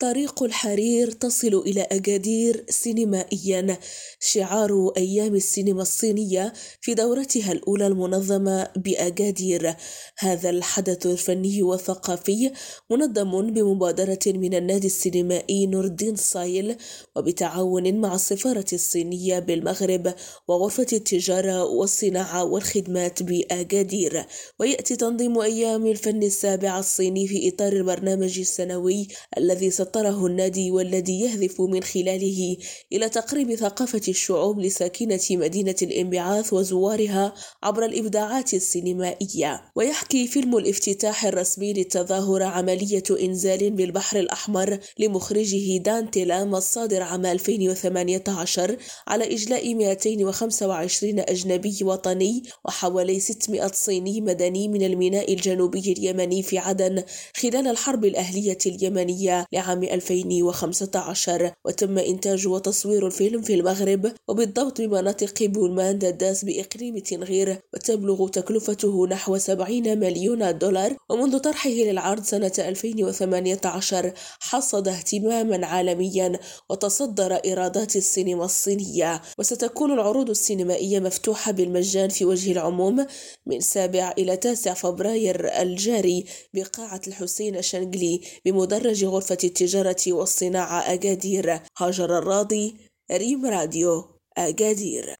طريق الحرير تصل إلى أكادير سينمائيا. شعار أيام السينما الصينية في دورتها الأولى المنظمة بأكادير. هذا الحدث الفني والثقافي منظم بمبادرة من النادي السينمائي نور الدين صايل وبتعاون مع السفارة الصينية بالمغرب وغرفة التجارة والصناعة والخدمات بأكادير. ويأتي تنظيم أيام الفن السابع الصيني في إطار البرنامج السنوي الذي سطره النادي والذي يهدف من خلاله إلى تقريب ثقافة الشعوب لساكنة مدينة الانبعاث وزوارها عبر الإبداعات السينمائية. ويحكي فيلم الافتتاح الرسمي للتظاهر عملية إنزال بالبحر الأحمر لمخرجه دان تيلام الصادر عام 2018 على إجلاء 225 أجنبي وطني وحوالي 600 صيني مدني من الميناء الجنوبي اليمني في عدن خلال الحرب الأهلية اليمنية لعام 2015 وتم إنتاج وتصوير الفيلم في المغرب وبالضبط بمناطق بولمان دداس بإقليم تنغير وتبلغ تكلفته نحو 70 مليون دولار ومنذ طرحه للعرض سنة 2018 حصد اهتماما عالميا وتصدر إيرادات السينما الصينية. وستكون العروض السينمائية مفتوحة بالمجان في وجه العموم من 7 إلى 9 فبراير الجاري بقاعة الحسين الشنقلي بمدرج غرفة التجارة والصناعة أكادير. هاجر الراضي ريم راديو أكادير.